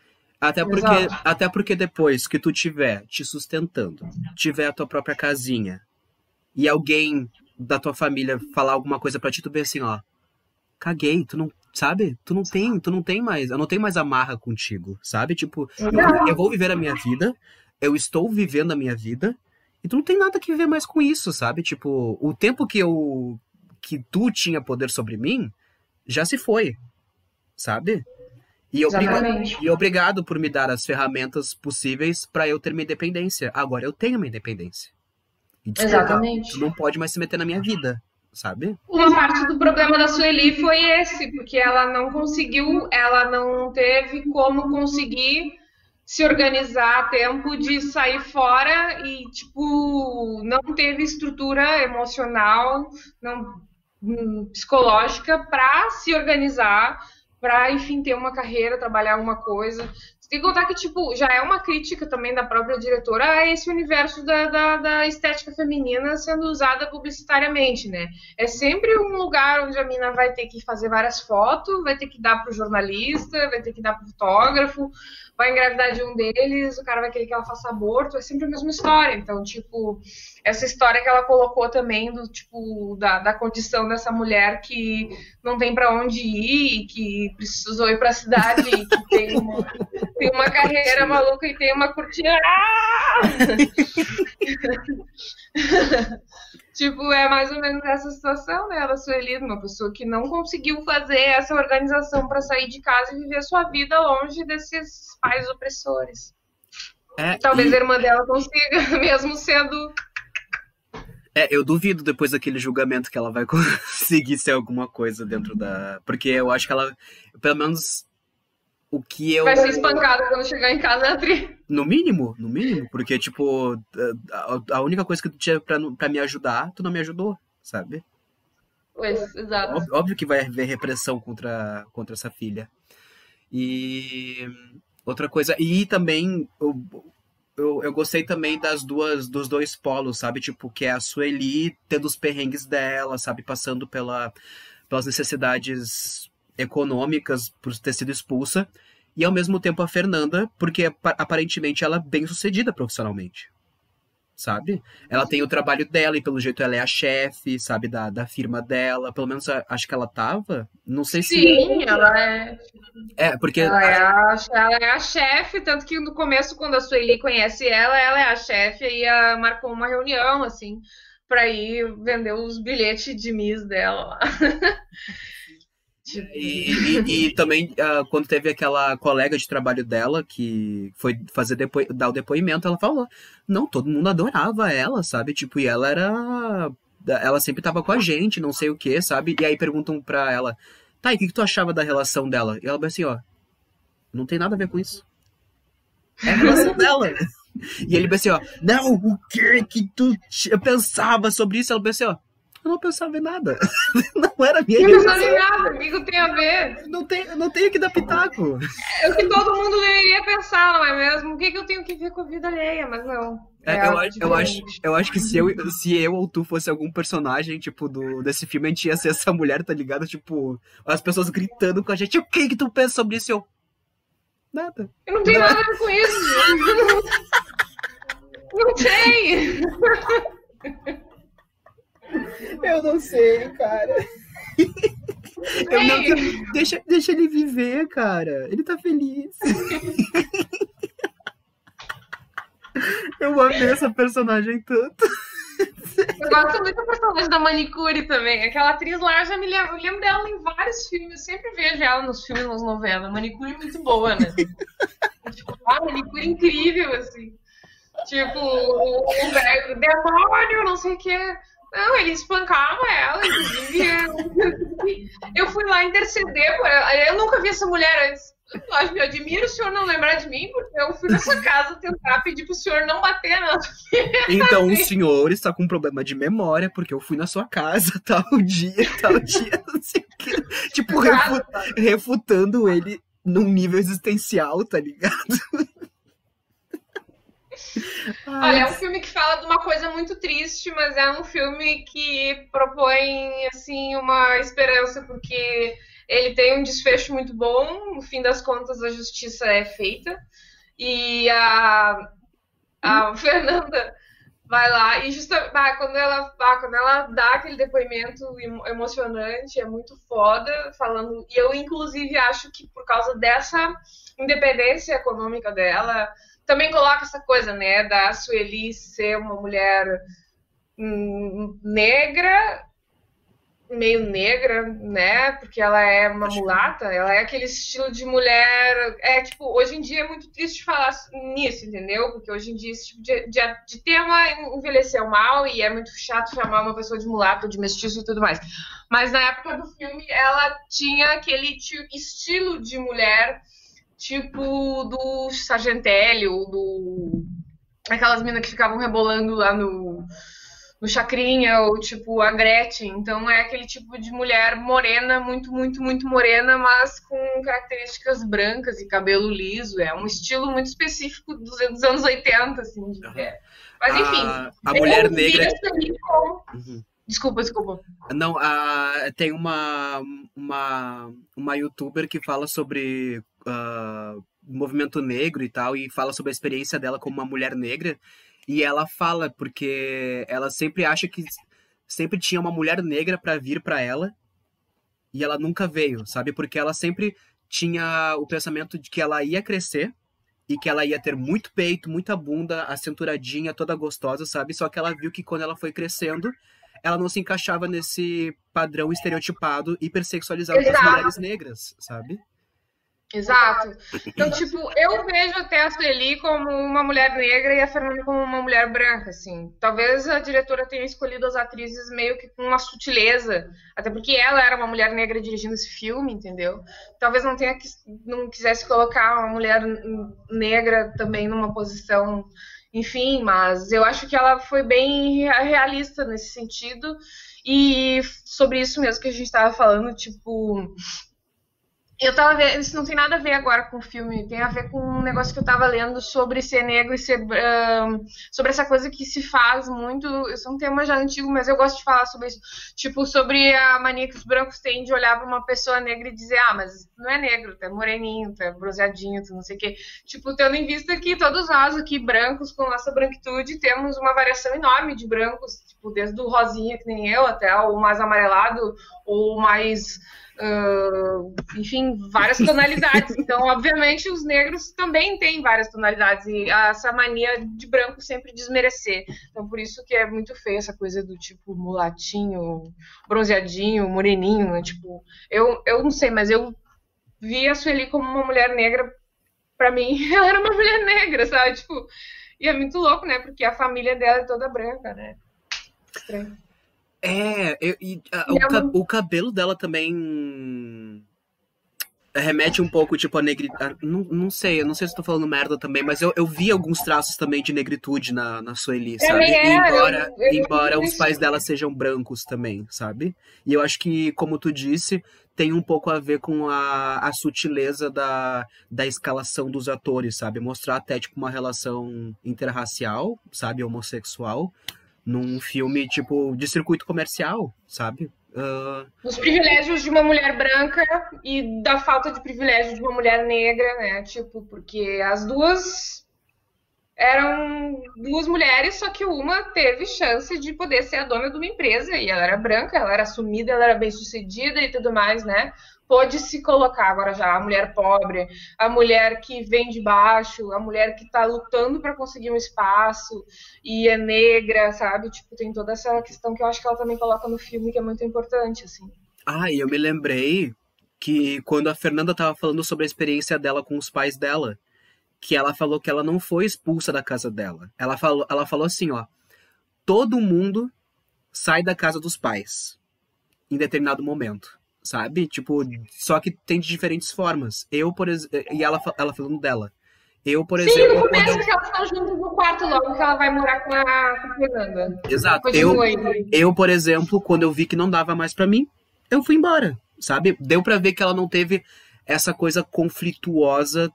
Até porque, até porque depois que tu tiver te sustentando, tiver a tua própria casinha, e alguém da tua família falar alguma coisa para ti, tu vê assim, ó, caguei, tu não, sabe? Tu não tem, tu não tem mais, eu não tenho mais amarra contigo, sabe? Tipo, eu, eu, vou viver a minha vida, eu estou vivendo a minha vida, e tu não tem nada que viver mais com isso, sabe? Tipo, o tempo que eu que tu tinha poder sobre mim já se foi, sabe? E, obriga e obrigado por me dar as ferramentas possíveis para eu ter minha independência. Agora eu tenho minha independência. E, Exatamente. Tu não pode mais se meter na minha vida, sabe? Uma parte do problema da Sueli foi esse, porque ela não conseguiu, ela não teve como conseguir se organizar a tempo de sair fora e, tipo, não teve estrutura emocional, não psicológica para se organizar para enfim ter uma carreira, trabalhar alguma coisa. Tem que contar que, tipo, já é uma crítica também da própria diretora a esse universo da, da, da, estética feminina sendo usada publicitariamente, né? É sempre um lugar onde a mina vai ter que fazer várias fotos, vai ter que dar pro jornalista, vai ter que dar pro fotógrafo, vai engravidar de um deles, o cara vai querer que ela faça aborto, é sempre a mesma história. Então, tipo, essa história que ela colocou também do tipo da, da condição dessa mulher que não tem para onde ir, que precisou ir para a cidade, que tem uma, tem uma carreira maluca e tem uma cortina. Tipo, é mais ou menos essa situação, né? Ela Sueli, uma pessoa que não conseguiu fazer essa organização para sair de casa e viver sua vida longe desses pais opressores. É, Talvez e... a irmã dela consiga, mesmo sendo. É, eu duvido depois daquele julgamento que ela vai conseguir ser alguma coisa dentro da. Porque eu acho que ela, pelo menos o que eu. Vai ser espancada quando chegar em casa, Adri. No mínimo, no mínimo. Porque, tipo, a, a única coisa que tu tinha pra, pra me ajudar, tu não me ajudou, sabe? Pois, exato. Óbvio, óbvio, que vai haver repressão contra, contra essa filha. E outra coisa. E também. Eu, eu, eu gostei também das duas dos dois polos, sabe? Tipo, que é a Sueli tendo os perrengues dela, sabe? Passando pela, pelas necessidades econômicas por ter sido expulsa, e ao mesmo tempo a Fernanda, porque aparentemente ela é bem sucedida profissionalmente. Sabe? Ela tem o trabalho dela e pelo jeito ela é a chefe, sabe, da, da firma dela. Pelo menos acho que ela tava. Não sei Sim, se. Sim, ela é. É, porque. Ela é a, ela é a chefe, tanto que no começo, quando a Sueli conhece ela, ela é a chefe e a, marcou uma reunião, assim, para ir vender os bilhetes de Miss dela lá. E, e, e, também, uh, quando teve aquela colega de trabalho dela que foi fazer depo dar o depoimento, ela falou: Não, todo mundo adorava ela, sabe? Tipo, e ela era. Ela sempre tava com a gente, não sei o que, sabe? E aí perguntam pra ela: Tá, e o que, que tu achava da relação dela? E ela vai assim: Ó, não tem nada a ver com isso. É a relação dela. E ele assim, ó, não, o que que tu pensava sobre isso? Ela assim, ó, eu não pensava em nada. Não era minha Não pensava em nada, o que tem a ver? Não tem, não tenho que dar pitaco. É o que todo mundo deveria pensar, não é mesmo? O que, que eu tenho que ver com a vida alheia? Mas não. É, é eu, acho, eu, acho, eu acho que se eu, se eu ou tu fosse algum personagem, tipo, do, desse filme, a gente ia ser essa mulher, tá ligado? Tipo, as pessoas gritando com a gente, o que que tu pensa sobre isso? Eu, nada. Eu não tenho nada a ver com isso. não tem. Eu não sei, cara. Eu não, deixa, deixa ele viver, cara. Ele tá feliz. Eu amei essa personagem tanto. Eu gosto muito da personagem da manicure também. Aquela atriz lá, eu já me lembro, eu lembro dela em vários filmes. Eu sempre vejo ela nos filmes, nas novelas. Manicure é muito boa, né? tipo, ah, manicure incrível, assim. Tipo, o, o, o demônio, não sei o que. Não, ele espancava ela, inclusive. eu fui lá interceder por ela. Eu nunca vi essa mulher antes. Lógico, me admiro o senhor não lembrar de mim, porque eu fui nessa casa tentar pedir pro senhor não bater, não. Então o senhor está com um problema de memória, porque eu fui na sua casa tal dia, tal dia, não sei o quê. Tipo, refu refutando ele num nível existencial, tá ligado? Olha, é um filme que fala de uma coisa muito triste, mas é um filme que propõe assim uma esperança porque ele tem um desfecho muito bom. No fim das contas, a justiça é feita e a, a hum. Fernanda vai lá e justa, quando ela quando ela dá aquele depoimento emocionante é muito foda falando e eu inclusive acho que por causa dessa independência econômica dela também coloca essa coisa, né, da Sueli ser uma mulher hum, negra, meio negra, né, porque ela é uma mulata, ela é aquele estilo de mulher, é tipo, hoje em dia é muito triste falar nisso, entendeu? Porque hoje em dia esse tipo de, de, de tema envelheceu mal e é muito chato chamar uma pessoa de mulata, de mestiço e tudo mais. Mas na época do filme ela tinha aquele estilo de mulher tipo do Sargentelli ou do. Aquelas minas que ficavam rebolando lá no. no Chacrinha, ou tipo a Gretchen. Então é aquele tipo de mulher morena, muito, muito, muito morena, mas com características brancas e cabelo liso. É um estilo muito específico dos, dos anos 80, assim. De... Uhum. Mas enfim. A, a mulher negra. Uhum. Desculpa, desculpa. Não, a, tem uma, uma, uma youtuber que fala sobre uh, movimento negro e tal, e fala sobre a experiência dela como uma mulher negra. E ela fala porque ela sempre acha que sempre tinha uma mulher negra para vir para ela e ela nunca veio, sabe? Porque ela sempre tinha o pensamento de que ela ia crescer e que ela ia ter muito peito, muita bunda, a cinturadinha toda gostosa, sabe? Só que ela viu que quando ela foi crescendo, ela não se encaixava nesse padrão estereotipado hipersexualizado das mulheres negras, sabe? Exato. Então, tipo, eu vejo até a Sueli como uma mulher negra e a Fernanda como uma mulher branca, assim. Talvez a diretora tenha escolhido as atrizes meio que com uma sutileza, até porque ela era uma mulher negra dirigindo esse filme, entendeu? Talvez não tenha não quisesse colocar uma mulher negra também numa posição, enfim, mas eu acho que ela foi bem realista nesse sentido. E sobre isso mesmo que a gente estava falando, tipo, eu tava vendo, isso não tem nada a ver agora com o filme, tem a ver com um negócio que eu tava lendo sobre ser negro e ser. Um, sobre essa coisa que se faz muito. Isso é um tema já antigo, mas eu gosto de falar sobre isso. Tipo, sobre a mania que os brancos têm de olhar pra uma pessoa negra e dizer: ah, mas não é negro, é moreninho, é bronzeadinho, não sei o quê. Tipo, tendo em vista que todos nós aqui, brancos, com nossa branquitude, temos uma variação enorme de brancos, tipo, desde o rosinha, que nem eu, até o mais amarelado, ou mais Uh, enfim, várias tonalidades. Então, obviamente, os negros também têm várias tonalidades e essa mania de branco sempre desmerecer. Então, por isso que é muito feio essa coisa do tipo mulatinho, bronzeadinho, moreninho. Né? Tipo, eu, eu não sei, mas eu vi a Sueli como uma mulher negra. Pra mim, ela era uma mulher negra, sabe? Tipo, e é muito louco, né? Porque a família dela é toda branca, né? Estranho. É, eu, e, a, o, ca, o, cabelo dela também remete um pouco, tipo, a negritude. Não, não sei, eu não sei se tô falando merda também, mas eu, eu vi alguns traços também de negritude na, na Sueli, sabe? É, embora eu, eu, embora os pais dela sejam brancos também, sabe? E eu acho que, como tu disse, tem um pouco a ver com a, a sutileza da, da escalação dos atores, sabe? Mostrar até, tipo, uma relação interracial, sabe? Homossexual num filme, tipo, de circuito comercial, sabe? Uh... Os privilégios de uma mulher branca e da falta de privilégio de uma mulher negra, né? Tipo, porque as duas eram duas mulheres, só que uma teve chance de poder ser a dona de uma empresa e ela era branca, ela era assumida, ela era bem sucedida e tudo mais, né? Pode se colocar agora já a mulher pobre, a mulher que vem de baixo, a mulher que está lutando para conseguir um espaço e é negra, sabe? Tipo, tem toda essa questão que eu acho que ela também coloca no filme que é muito importante, assim. Ah, e eu me lembrei que quando a Fernanda estava falando sobre a experiência dela com os pais dela, que ela falou que ela não foi expulsa da casa dela. Ela falou, ela falou assim, ó, todo mundo sai da casa dos pais em determinado momento sabe? Tipo, só que tem de diferentes formas. Eu, por exemplo. E ela, ela falando dela. Eu, por Sim, exemplo. Sim, no começo eu... que elas estão juntas no quarto logo que ela vai morar com a, com a Fernanda. Exato. Eu, eu, por exemplo, quando eu vi que não dava mais para mim, eu fui embora, sabe? Deu para ver que ela não teve essa coisa conflituosa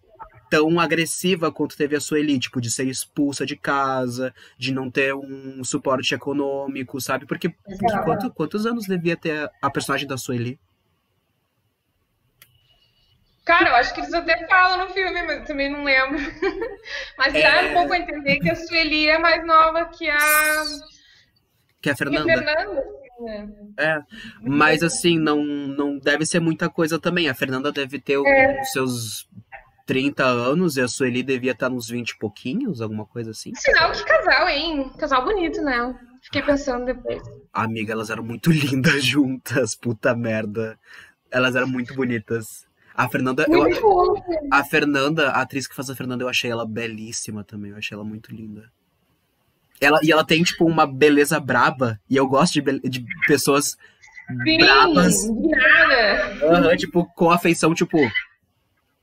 tão agressiva quanto teve a Sueli, tipo, de ser expulsa de casa, de não ter um suporte econômico, sabe? Porque, porque quanto, quantos anos devia ter a personagem da Sueli? Cara, eu acho que eles até falam no filme, mas eu também não lembro. mas é... dá um pouco a entender que a Sueli é mais nova que a. Que a Fernanda. Que a Fernanda. Né? É, mas assim, não, não deve ser muita coisa também. A Fernanda deve ter é. os seus 30 anos e a Sueli devia estar nos 20 e pouquinhos, alguma coisa assim. Sinal que casal, hein? Casal bonito, né? Fiquei pensando depois. Amiga, elas eram muito lindas juntas, puta merda. Elas eram muito bonitas. A Fernanda. Eu, a Fernanda, a atriz que faz a Fernanda, eu achei ela belíssima também. Eu achei ela muito linda. Ela, e ela tem, tipo, uma beleza braba. E eu gosto de, de pessoas Sim, brabas. Nada. Uhum, tipo, com afeição, tipo.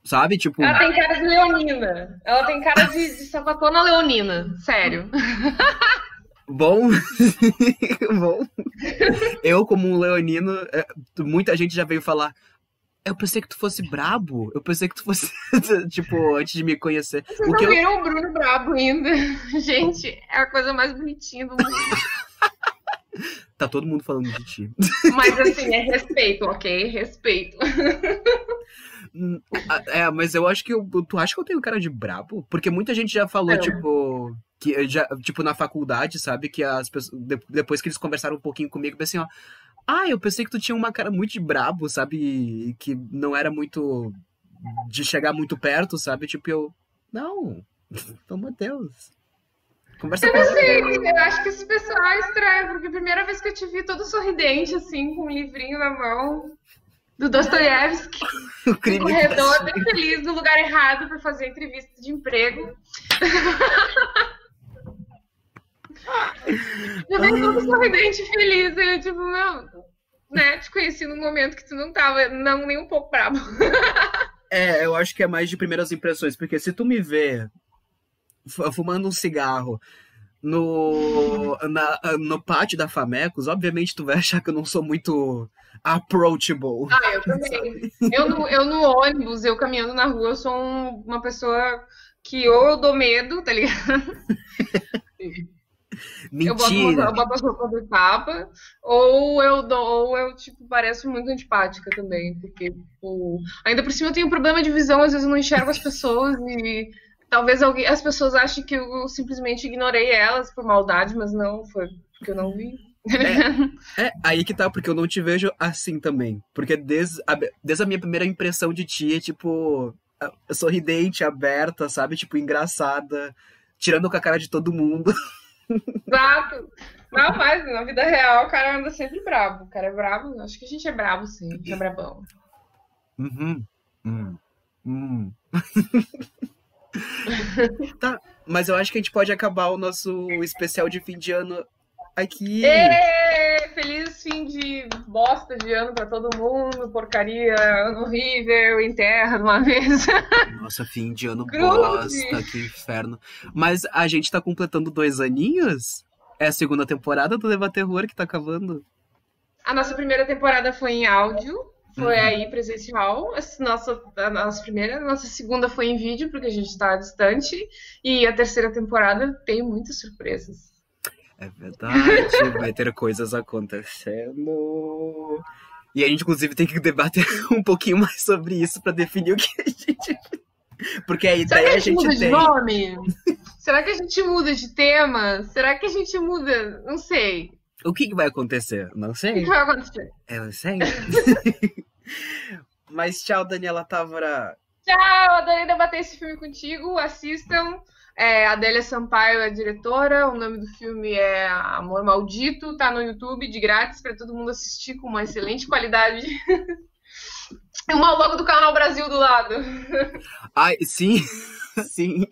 Sabe? Tipo. Ela tem cara de leonina. Ela tem cara de, de sapatona leonina. Sério. Bom, bom. Eu, como um leonino, é, muita gente já veio falar. Eu pensei que tu fosse brabo. Eu pensei que tu fosse, tipo, antes de me conhecer. Vocês o não que viram eu... o Bruno brabo ainda. Gente, é a coisa mais bonitinha do mundo. tá todo mundo falando de ti. Mas assim, é respeito, ok? Respeito. Hum, é, mas eu acho que eu, tu acha que eu tenho cara de brabo? Porque muita gente já falou, é. tipo, que já, tipo, na faculdade, sabe, que as pessoas, depois que eles conversaram um pouquinho comigo, assim, ó, ah, eu pensei que tu tinha uma cara muito de brabo, sabe, que não era muito de chegar muito perto, sabe, tipo, eu, não, pelo amor de Deus. Conversa eu não sei, eu acho que esse pessoal é estranho, porque a primeira vez que eu te vi todo sorridente, assim, com um livrinho na mão, do Dostoiévski, o corredor bem feliz no lugar errado para fazer entrevista de emprego. eu veio todo sorridente, feliz, eu tipo, meu, né, te conheci num momento que tu não tava, não, nem um pouco bravo. é, eu acho que é mais de primeiras impressões, porque se tu me vê fumando um cigarro no, na, no pátio da Famecos, obviamente tu vai achar que eu não sou muito approachable. Ah, eu também. Eu no, eu no ônibus, eu caminhando na rua, eu sou um, uma pessoa que ou eu dou medo, tá ligado? Mentira. Eu boto uma, uma pessoa de tapa, ou eu dou, ou eu, tipo, pareço muito antipática também, porque, tipo, ainda por cima eu tenho um problema de visão, às vezes eu não enxergo as pessoas e talvez alguém, as pessoas achem que eu simplesmente ignorei elas por maldade, mas não, foi porque eu não vi. É, é, aí que tá, porque eu não te vejo assim também. Porque desde a, desde a minha primeira impressão de ti é tipo sorridente, aberta, sabe? Tipo, engraçada, tirando com a cara de todo mundo. Exato. Não, mas na vida real o cara anda sempre bravo. O cara é bravo. Acho que a gente é bravo, sim. A gente é brabão. Uhum. Hum. Hum. tá, mas eu acho que a gente pode acabar o nosso especial de fim de ano aqui. Êêê, feliz fim de bosta de ano pra todo mundo, porcaria, ano horrível, enterra de uma vez. Nossa, fim de ano bosta, que inferno. Mas a gente tá completando dois aninhos? É a segunda temporada do Leva Terror que tá acabando? A nossa primeira temporada foi em áudio, foi uhum. aí presencial. A nossa, a nossa primeira, a nossa segunda foi em vídeo, porque a gente está distante. E a terceira temporada tem muitas surpresas. É verdade, vai ter coisas acontecendo. E a gente, inclusive, tem que debater um pouquinho mais sobre isso para definir o que a gente. Porque a ideia a gente, a gente tem. nome? Será que a gente muda de tema? Será que a gente muda? Não sei. O que, que vai acontecer? Não sei. O que vai acontecer? Eu não sei. Mas tchau, Daniela Távora. Tchau, adorei debater esse filme contigo. Assistam. É, Adélia Sampaio é diretora, o nome do filme é Amor Maldito, tá no YouTube de grátis para todo mundo assistir com uma excelente qualidade. e uma logo do Canal Brasil do lado. Ai, sim, sim.